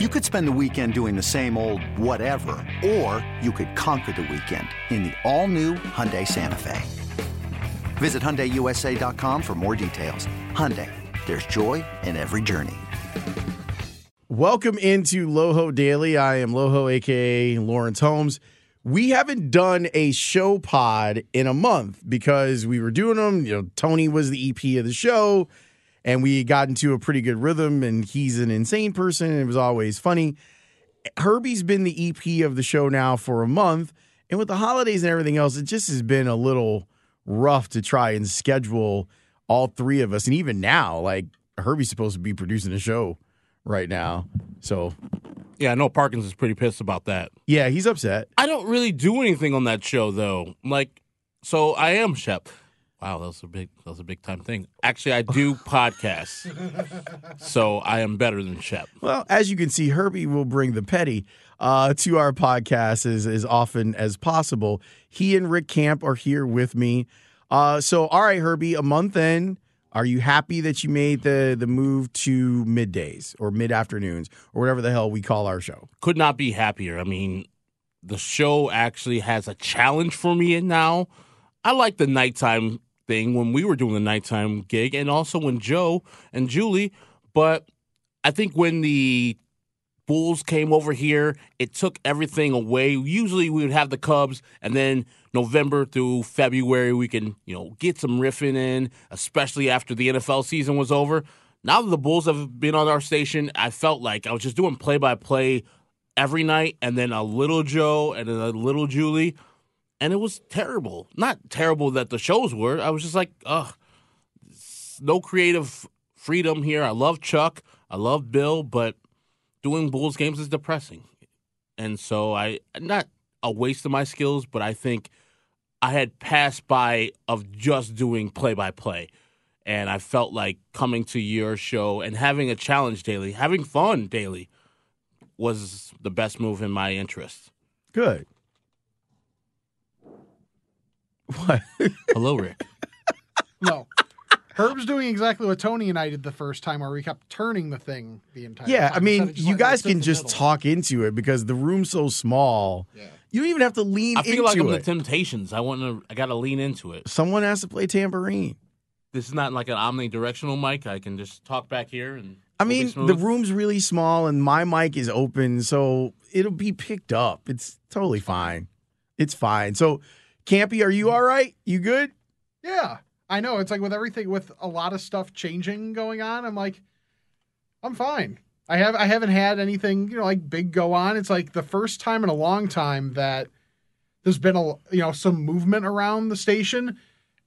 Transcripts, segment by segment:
You could spend the weekend doing the same old whatever, or you could conquer the weekend in the all-new Hyundai Santa Fe. Visit HyundaiUSA.com for more details. Hyundai, there's joy in every journey. Welcome into Loho Daily. I am Loho, aka Laurence Holmes. We haven't done a show pod in a month because we were doing them. You know, Tony was the EP of the show, and we got into a pretty good rhythm. And he's an insane person, and it was always funny. Herbie's been the EP of the show now for a month, and with the holidays and everything else, it just has been a little rough to try and schedule all three of us. And even now, like Herbie's supposed to be producing a show right now. So Yeah, I know Parkins is pretty pissed about that. yeah, he's upset. I don't really do anything on that show though. Like, so I am Shep. Wow, that was a big that was a big time thing. Actually, I do podcasts, so I am better than Shep. Well, as you can see, Herbie will bring the petty uh, to our podcast as, as often as possible. He and Rick Camp are here with me. Uh, so, all right, Herbie, a month in, are you happy that you made the the move to middays or mid afternoons or whatever the hell we call our show? Could not be happier. I mean, the show actually has a challenge for me now. I like the nighttime thing when we were doing the nighttime gig, and also when Joe and Julie. But I think when the Bulls came over here, it took everything away. Usually we would have the Cubs, and then November through February we can, you know, get some riffing in, especially after the NFL season was over. Now that the Bulls have been on our station, I felt like I was just doing play by play every night, and then a little Joe and then a little Julie, and it was terrible. Not terrible that the shows were. I was just like, ugh, no creative freedom here. I love Chuck, I love Bill, but doing Bulls games is depressing. And so I not a waste of my skills, but I think I had passed by of just doing play by play. And I felt like coming to your show and having a challenge daily, having fun daily was the best move in my interest. Good. What? Hello, Rick. No. Herb's doing exactly what Tony and I did the first time, where we kept turning the thing the entire time. yeah, time. I mean, instead of you letting it guys sit can the just middle. talk into it because the room's so small. Yeah. You don't even have to lean into I feel like I'm the it. Temptations. I want to. I got to lean into it. Someone has to play tambourine. This is not like an omnidirectional mic. I can just talk back here and. I we'll be mean, smooth. the room's really small and my mic is open, so it'll be picked up. It's totally fine. It's fine. So, Campy, are you mm-hmm. all right? You good? Yeah, I know. It's like with everything, with a lot of stuff changing going on. I'm like, I'm fine. I have I haven't had anything you know like big go on. It's like the first time in a long time that there's been a you know some movement around the station,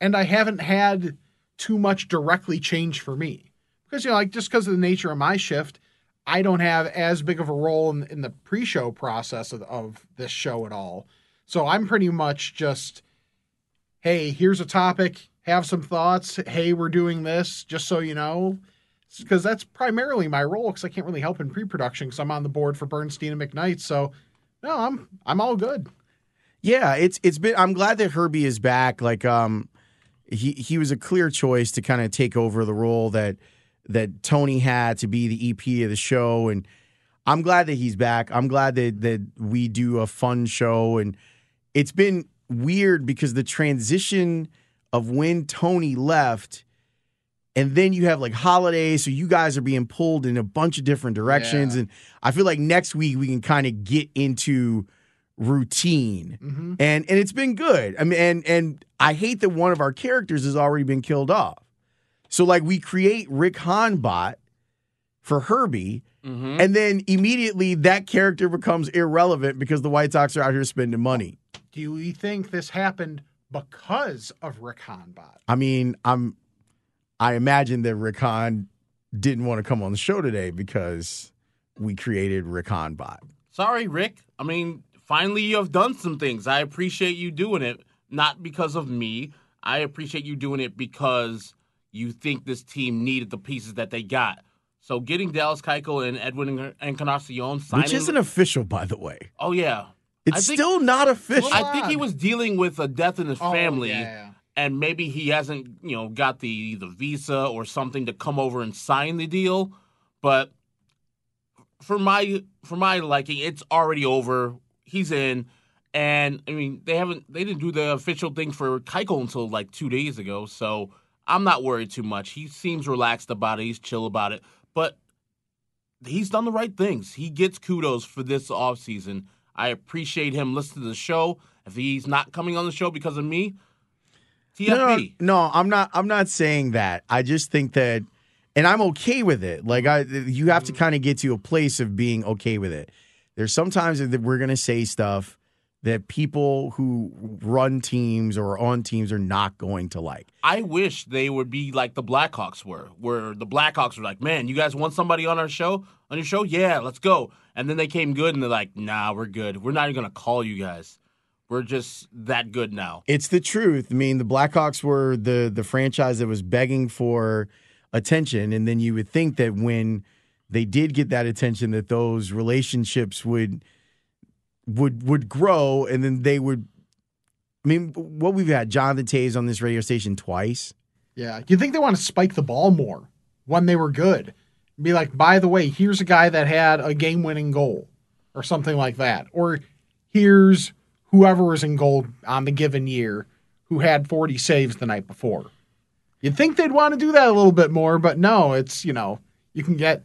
and I haven't had too much directly change for me because you know like just because of the nature of my shift. I don't have as big of a role in, in the pre-show process of, of this show at all. So I'm pretty much just hey, here's a topic, have some thoughts. Hey, we're doing this, just so you know. Because that's primarily my role, because I can't really help in pre-production, because I'm on the board for Bernstein and McKnight. So, no, I'm I'm all good. Yeah, it's it's been I'm glad that Herbie is back. Like um he he was a clear choice to kind of take over the role that that Tony had to be the EP of the show and I'm glad that he's back. I'm glad that that we do a fun show and it's been weird because the transition of when Tony left and then you have like holidays so you guys are being pulled in a bunch of different directions Yeah. and I feel like next week we can kind of get into routine Mm-hmm. and and it's been good. I mean, and and I hate that one of our characters has already been killed off. So like we create Rick Hanbot for Herbie, Mhm. and then immediately that character becomes irrelevant because the White Sox are out here spending money. Do we think this happened because of Rick Hanbot? I mean, I'm I imagine that Rick Hahn didn't want to come on the show today because we created Rick Hanbot. Sorry, Rick. I mean, finally you have done some things. I appreciate you doing it, not because of me. I appreciate you doing it because you think this team needed the pieces that they got. So getting Dallas Keuchel and Edwin Encarnacion signing, Which isn't official, by the way. oh yeah, It's think- still not official. I think he was dealing with a death in his Oh, family, yeah, yeah. and maybe he hasn't, you know, got the the visa or something to come over and sign the deal. But for my for my liking, it's already over. He's in, and I mean they haven't they didn't do the official thing for Keuchel until like two days ago, so I'm not worried too much. He seems relaxed about it. He's chill about it, but he's done the right things. He gets kudos for this offseason. I appreciate him listening to the show. If he's not coming on the show because of me, TFB. No, no, I'm not. I'm not saying that. I just think that, and I'm okay with it. Like I, you have to mm. kind of get to a place of being okay with it. There's sometimes that we're gonna say stuff that people who run teams or on teams are not going to like. I wish they would be like the Blackhawks were, where the Blackhawks were like, "Man, you guys want somebody on our show? On your show? Yeah, let's go." And then they came good, and they're like, "Nah, we're good. We're not even gonna call you guys. We're just that good now." It's the truth. I mean, the Blackhawks were the the franchise that was begging for attention, and then you would think that when they did get that attention, that those relationships would would would grow, and then they would. I mean, what we've had Jonathan Toews on this radio station twice. Yeah, you think they want to spike the ball more when they were good? Be like, by the way, here's a guy that had a game-winning goal, or something like that, or here's whoever was in goal on the given year who had 40 saves the night before. You'd think they'd want to do that a little bit more, but no, it's you know you can get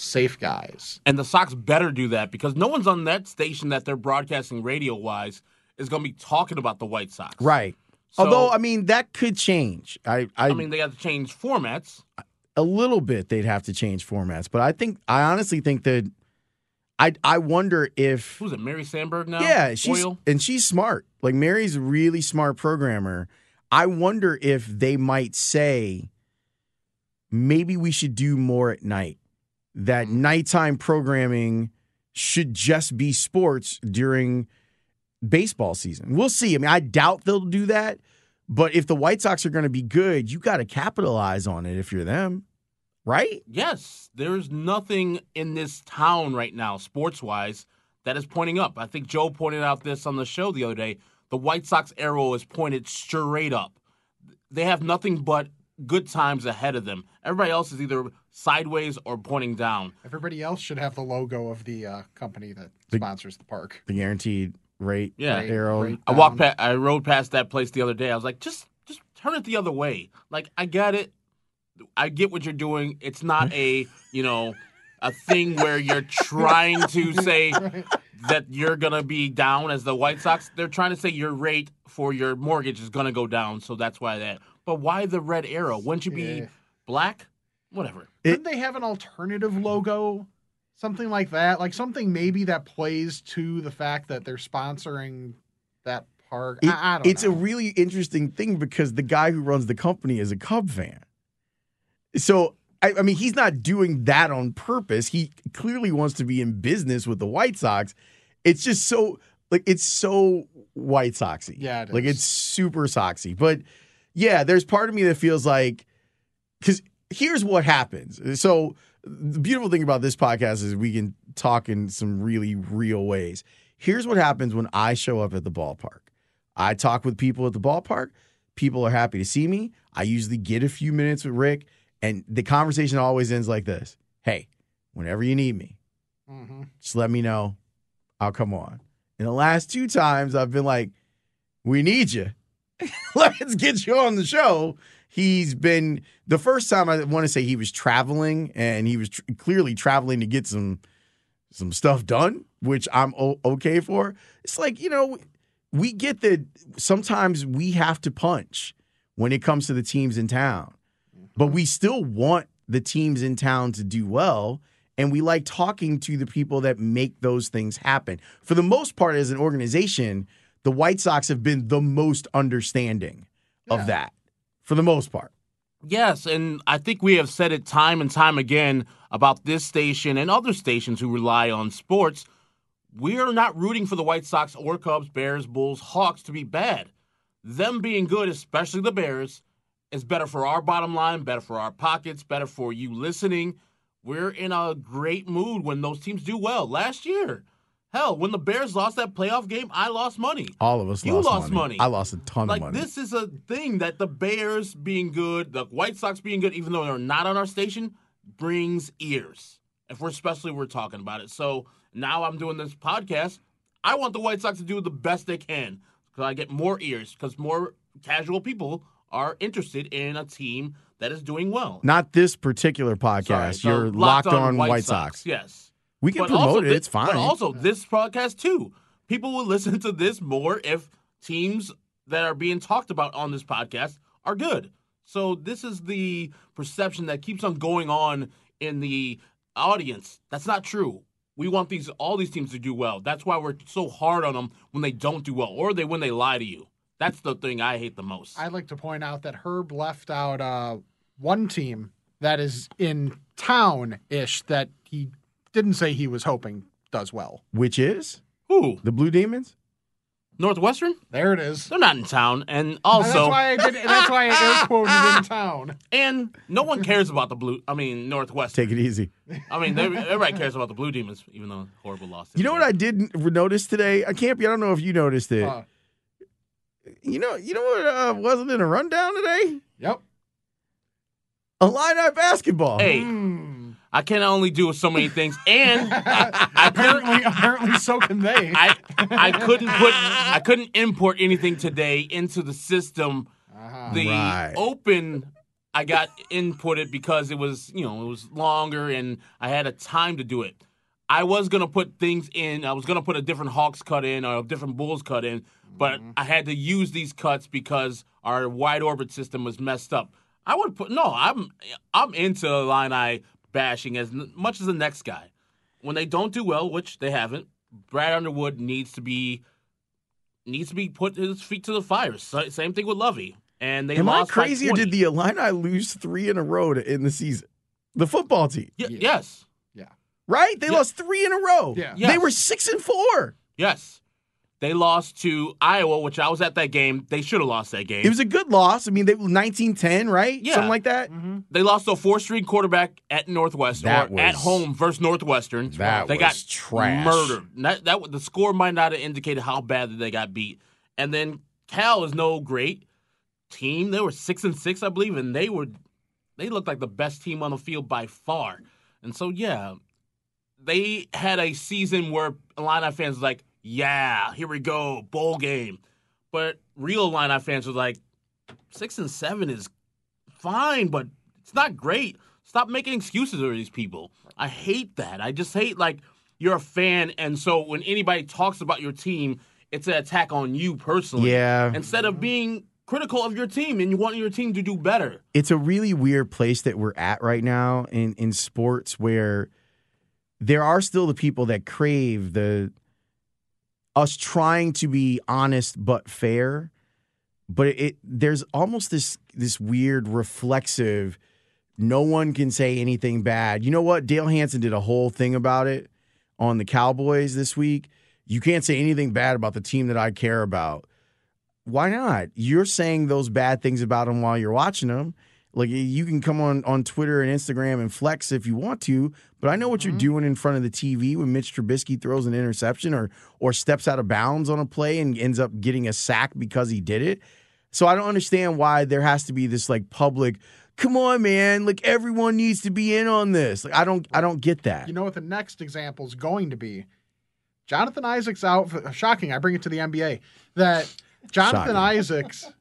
safe guys. And the Sox better do that because no one's on that station that they're broadcasting radio wise is going to be talking about the White Sox. Right. So- Although, I mean, that could change. I, I, I mean, they have to change formats. a little bit they'd have to change formats, but I think I honestly think that I I wonder if Who's it? Mary Sandberg now? yeah she's Oil? and she's smart. Like Mary's a really smart programmer. I wonder if they might say maybe we should do more at night. That nighttime programming should just be sports during baseball season. We'll see. I mean, I doubt they'll do that, but if the White Sox are going to be good, you got to capitalize on it if you're them, right? Yes, there's nothing in this town right now, sports wise, that is pointing up. I think Joe pointed out this on the show the other day. The White Sox arrow is pointed straight up. They have nothing but good times ahead of them. Everybody else is either sideways or pointing down. Everybody else should have the logo of the uh, company that The- sponsors the park. The guaranteed rate Yeah. Right, arrow. right I walked down. past, I rode past that place the other day. I was like, just just turn it the other way. Like I get it. I get what you're doing. It's not a, you know, a thing where you're trying to say that you're going to be down as the White Sox. They're trying to say your rate for your mortgage is going to go down, so that's why that. But why the red arrow? Wouldn't you be Yeah. black? Whatever. It- Couldn't they have an alternative logo? Something like that? Like something maybe that plays to the fact that they're sponsoring that park. It- I, I don't it's know. a really interesting thing because the guy who runs the company is a Cub fan. So, I, I mean, he's not doing that on purpose. He clearly wants to be in business with the White Sox. It's just so, like, it's so White Soxy. Yeah, it Like, is. it's super Soxy. But yeah, there's part of me that feels like, because here's what happens. So, the beautiful thing about this podcast is we can talk in some really real ways. Here's what happens when I show up at the ballpark. I talk with people at the ballpark. People are happy to see me. I usually get a few minutes with Rick, and the conversation always ends like this Hey, whenever you need me, Mhm. just let me know. I'll come on. And the last two times I've been like, we need you. Let's get you on the show. He's been the first time I want to say he was traveling and he was tr- clearly traveling to get some some stuff done, which I'm o- okay for. It's like, you know, we get that sometimes we have to punch when it comes to the teams in town. Mm-hmm. But we still want the teams in town to do well and we like talking to the people that make those things happen. For the most part as an organization, the White Sox have been the most understanding of that for the most part. Yes, and I think we have said it time and time again about this station and other stations who rely on sports. We are not rooting for the White Sox or Cubs, Bears, Bulls, Hawks to be bad. Them being good, especially the Bears, is better for our bottom line, better for our pockets, better for you listening. We're in a great mood when those teams do well. Last year, hell, when the Bears lost that playoff game, I lost money. All of us You lost, lost money. I lost a ton Like of money. this is a thing that the Bears being good, the White Sox being good, even though they're not on our station, brings ears. If we're especially we're talking about it. So now I'm doing this podcast. I want the White Sox to do the best they can because I get more ears because more casual people are interested in a team that is doing well. Not this particular podcast. Sorry, You're the locked, on, White, Sox. Yes. We can But promote it. thi- it's fine. But also, this podcast too. People will listen to this more if teams that are being talked about on this podcast are good. So this is the perception that keeps on going on in the audience. That's not true. We want these all these teams to do well. That's why we're so hard on them when they don't do well or they when they lie to you. That's the thing I hate the most. I'd like to point out that Herb left out uh, one team that is in town ish that he didn't say he was hoping does well. Which is Who? the Blue Demons. Northwestern? There it is. They're not in town, and And also that's why I did. That's why I air quoted in town. And no one cares about the blue. I mean, Northwestern. Take it easy. I mean, everybody cares about the Blue Demons, even though horrible loss. You know what I did n- notice today? I can't be. I don't know if you noticed it. Uh, you know. You know what uh, wasn't in a rundown today? yep. Illini basketball. Hey, Hmm. I can only do so many things, and I, I apparently, apparently, so can they. I I couldn't put. I couldn't import anything today into the system. Uh-huh. The Right. open. I got inputted because it was, you know, it was longer and I had a time to do it. I was gonna put things in. I was gonna put a different Hawks cut in or a different Bulls cut in, but I had to use these cuts because our WideOrbit system was messed up. I would put no. I'm I'm into Illini bashing as n- much as the next guy. When they don't do well, which they haven't, Brad Underwood needs to be needs to be put his feet to the fire. S- same thing with Lovie. And they Am I lost by crazy or did the Illini lose three in a row to, in the season? The football team, Y- Yeah. Yes. right? They Yeah. lost three in a row. Yeah. They were six and four. Yes. They lost to Iowa, which I was at that game. They should have lost that game. It was a good loss. I mean, they were 19-10, right? Yeah. Something like that. Mm-hmm. they lost to a four-string quarterback at Northwestern That or at home versus Northwestern. That they was got trash. murdered. That, that the score might not have indicated how bad they got beat. And then Cal is no great team. They were six and six, I believe, and they were they looked like the best team on the field by far. And so yeah, they had a season where Illini fans was like, "Yeah, here we go, bowl game." But real Illini fans were like, six and seven is fine, but it's not great. Stop making excuses for these people. I hate that. I just hate like you're a fan, and so when anybody talks about your team, it's an attack on you personally. Yeah. Instead of being critical of your team and you want your team to do better. it's a really weird place that we're at right now in in sports where there are still the people that crave the us trying to be honest but fair but it there's almost this this weird reflexive no one can say anything bad you know what dale hansen did a whole thing about it on the cowboys this week you can't say anything bad about the team that i care about why not? You're saying those bad things about them while you're watching them. Like you can come on on Twitter and Instagram and flex if you want to, but I know what you're mm-hmm. doing in front of the TV when Mitch Trubisky throws an interception or or steps out of bounds on a play and ends up getting a sack because he did it. So I don't understand why there has to be this like public. Come on, man! Like everyone needs to be in on this. Like I don't, I don't get that. You know what the next example is going to be? Jonathan Isaac's out. For, shocking. I bring it to the NBA that Jonathan Shocking. Isaacs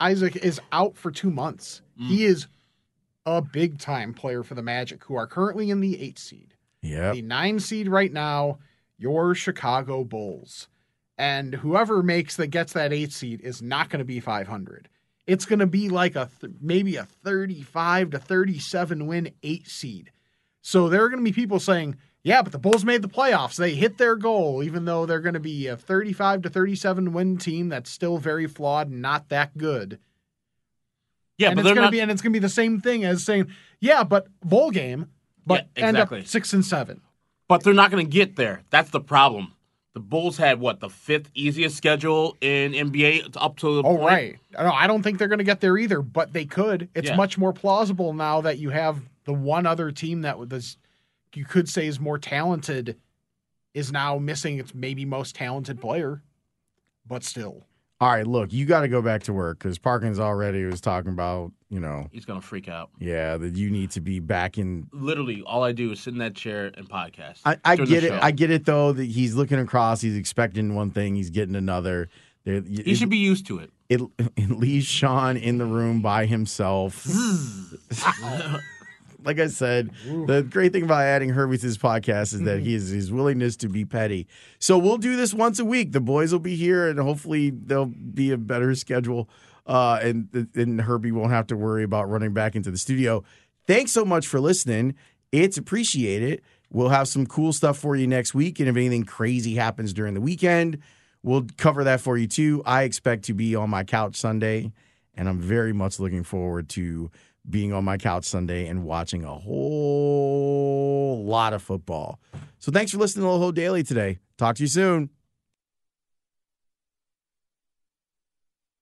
Isaac is out for two months. He mm. is a big time player for the Magic, who are currently in the eight seed. Yep. The nine seed right now, your Chicago Bulls. And whoever makes that gets that eight seed is not going to be 500. It's going to be like a th- maybe a 35 to 37 win eight seed. So there are going to be people saying, yeah, but the Bulls made the playoffs. They hit their goal, even though they're going to be a 35 to 37 win team that's still very flawed and not that good. Yeah, and but it's going to be and it's going to be the same thing as saying, yeah, but bowl game, but Yeah, end exactly. up six and seven. But they're not going to get there. That's the problem. The Bulls had what the fifth easiest schedule in NBA up to the Oh, point. right. No, I don't think they're going to get there either, but they could. It's Yeah. much more plausible now that you have the one other team that was, you could say is more talented, is now missing its maybe most talented player, but still. All right, look, you got to go back to work because Parkins already was talking about you know, He's gonna freak out. yeah, that you need to be back in. Literally, all I do is sit in that chair and podcast. I, I get it. show. I get it though that he's looking across. He's expecting one thing. He's getting another. There, He should be used to it. It, it leaves Sean in the room by himself. like I said, the great thing about adding Herbie to this podcast is that he is his willingness to be petty. So we'll do this once a week. The boys will be here, and hopefully there'll be a better schedule, uh, and and Herbie won't have to worry about running back into the studio. Thanks so much for listening. It's appreciated. We'll have some cool stuff for you next week, and if anything crazy happens during the weekend, we'll cover that for you too. I expect to be on my couch Sunday, and I'm very much looking forward to being on my couch Sunday and watching a whole lot of football. So thanks for listening to Loho Daily today. Talk to you soon.